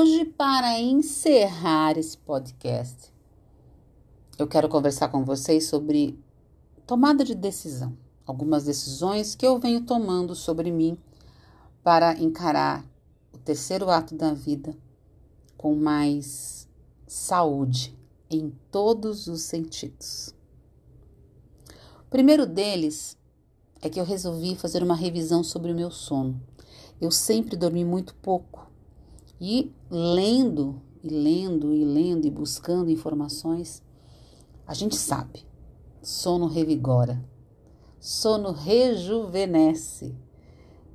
Hoje, para encerrar esse podcast, eu quero conversar com vocês sobre tomada de decisão. Algumas decisões que eu venho tomando sobre mim para encarar o terceiro ato da vida com mais saúde em todos os sentidos. O primeiro deles é que eu resolvi fazer uma revisão sobre o meu sono. Eu sempre dormi muito pouco e lendo, e lendo, e lendo, e buscando informações, a gente sabe: sono revigora, sono rejuvenesce.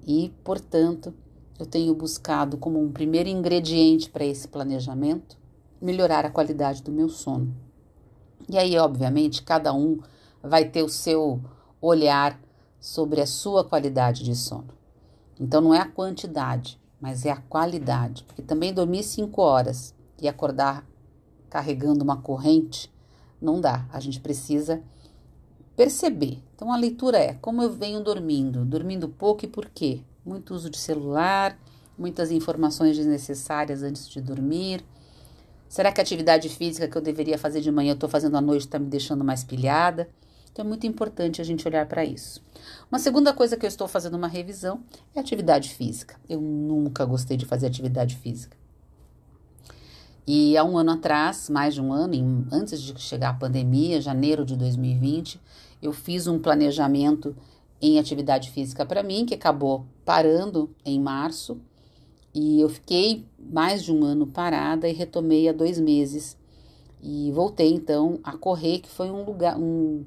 E, portanto, eu tenho buscado como um primeiro ingrediente para esse planejamento melhorar a qualidade do meu sono. E aí, obviamente, cada um vai ter o seu olhar sobre a sua qualidade de sono. Então, não é a quantidade, mas é a qualidade. Porque também dormir cinco horas e acordar carregando uma corrente não dá. A gente precisa perceber. Então a leitura é como eu venho dormindo, dormindo pouco e por quê? Muito uso de celular, muitas informações desnecessárias antes de dormir. Será que a atividade física que eu deveria fazer de manhã eu estou fazendo à noite está me deixando mais pilhada? Então é muito importante a gente olhar para isso. Uma segunda coisa que eu estou fazendo uma revisão é atividade física. Eu nunca gostei de fazer atividade física. E há um ano atrás, mais de um ano, antes de chegar a pandemia, janeiro de 2020, eu fiz um planejamento em atividade física para mim, que acabou parando em março. E eu fiquei mais de um ano parada e retomei há dois meses. E voltei então a correr, que foi um lugar, um,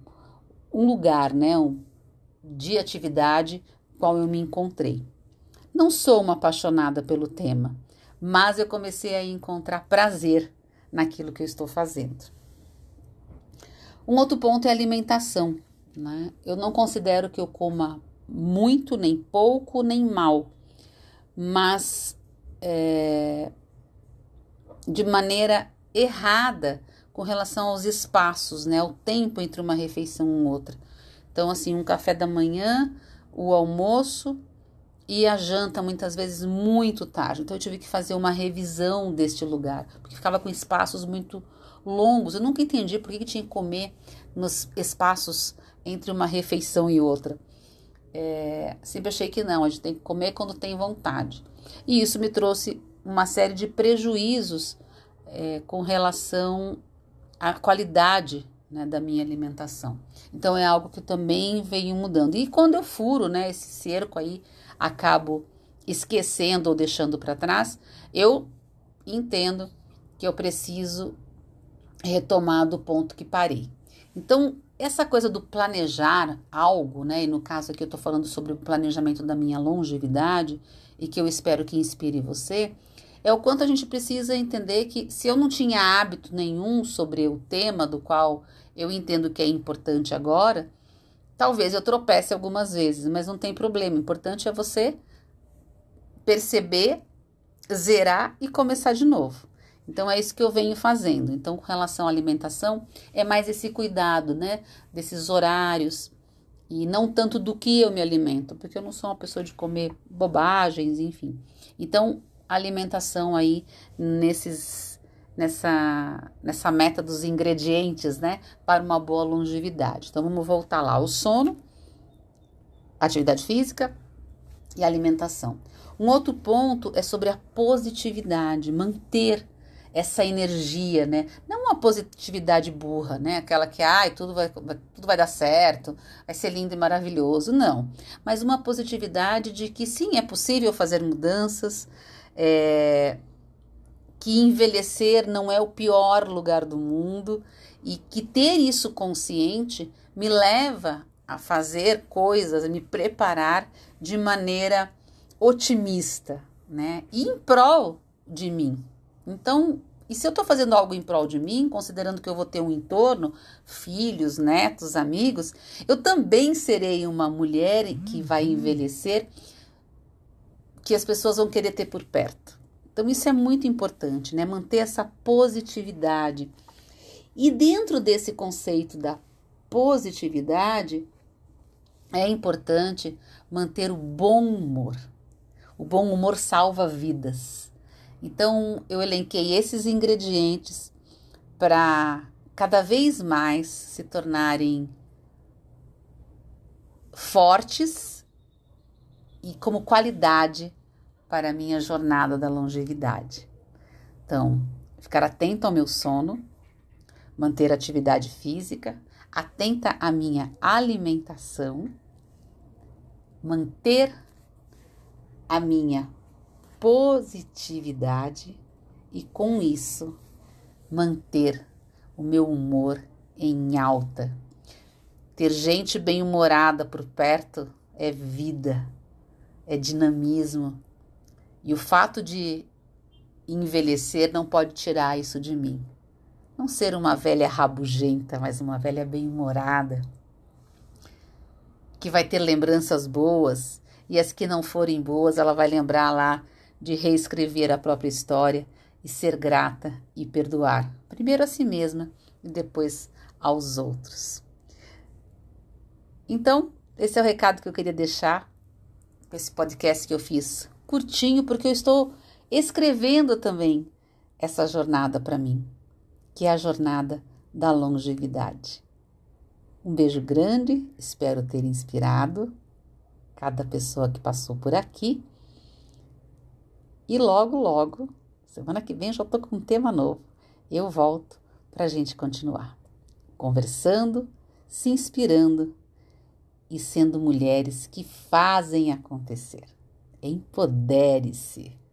um lugar, né, um, de atividade qual eu me encontrei. Não sou uma apaixonada pelo tema, mas eu comecei a encontrar prazer naquilo que eu estou fazendo. Um outro ponto é alimentação. Né? Eu não considero que eu coma muito, nem pouco, nem mal, mas é, de maneira errada com relação aos espaços, né? O tempo entre uma refeição e outra. Então, assim, um café da manhã, o almoço e a janta muitas vezes muito tarde. Então, eu tive que fazer uma revisão deste lugar, porque ficava com espaços muito longos. Eu nunca entendi por que, que tinha que comer nos espaços entre uma refeição e outra. É, sempre achei que não, a gente tem que comer quando tem vontade. E isso me trouxe uma série de prejuízos é, com relação a qualidade né, da minha alimentação. Então é algo que também venho mudando. E quando eu furo né, esse cerco aí, acabo esquecendo ou deixando para trás, eu entendo que eu preciso retomar do ponto que parei. Então, essa coisa do planejar algo, né? E no caso aqui eu estou falando sobre o planejamento da minha longevidade e que eu espero que inspire você é o quanto a gente precisa entender que se eu não tinha hábito nenhum sobre o tema do qual eu entendo que é importante agora, talvez eu tropece algumas vezes, mas não tem problema. O importante é você perceber, zerar e começar de novo. Então é isso que eu venho fazendo. Então, com relação à alimentação, é mais esse cuidado, né? Desses horários e não tanto do que eu me alimento, porque eu não sou uma pessoa de comer bobagens, enfim. Então, alimentação aí nesses nessa nessa meta dos ingredientes, né, para uma boa longevidade. Então vamos voltar lá, o sono, atividade física e alimentação. Um outro ponto é sobre a positividade, manter essa energia, né? Não uma positividade burra, né? Aquela que, ai, tudo vai, tudo vai dar certo, vai ser lindo e maravilhoso. Não. Mas uma positividade de que sim, é possível fazer mudanças, é, que envelhecer não é o pior lugar do mundo e que ter isso consciente me leva a fazer coisas, a me preparar de maneira otimista, né? E em prol de mim. Então, e se eu estou fazendo algo em prol de mim, considerando que eu vou ter um entorno, filhos, netos, amigos, eu também serei uma mulher que vai uhum. envelhecer que as pessoas vão querer ter por perto. Então, isso é muito importante, né? Manter essa positividade. E dentro desse conceito da positividade, é importante manter o bom humor. O bom humor salva vidas. Então, eu elenquei esses ingredientes para cada vez mais se tornarem fortes e como qualidade para a minha jornada da longevidade. Então, ficar atento ao meu sono, manter atividade física, atenta à minha alimentação, manter a minha positividade e com isso manter o meu humor em alta. Ter gente bem-humorada por perto é vida, é dinamismo. E o fato de envelhecer não pode tirar isso de mim. Não ser uma velha rabugenta, mas uma velha bem-humorada, que vai ter lembranças boas e as que não forem boas, ela vai lembrar lá de reescrever a própria história e ser grata e perdoar, primeiro a si mesma e depois aos outros. Então, esse é o recado que eu queria deixar com esse podcast que eu fiz curtinho, porque eu estou escrevendo também essa jornada para mim, que é a jornada da longevidade. Um beijo grande, espero ter inspirado cada pessoa que passou por aqui. E logo, logo, semana que vem já estou com um tema novo. Eu volto para a gente continuar conversando, se inspirando e sendo mulheres que fazem acontecer. Empodere-se.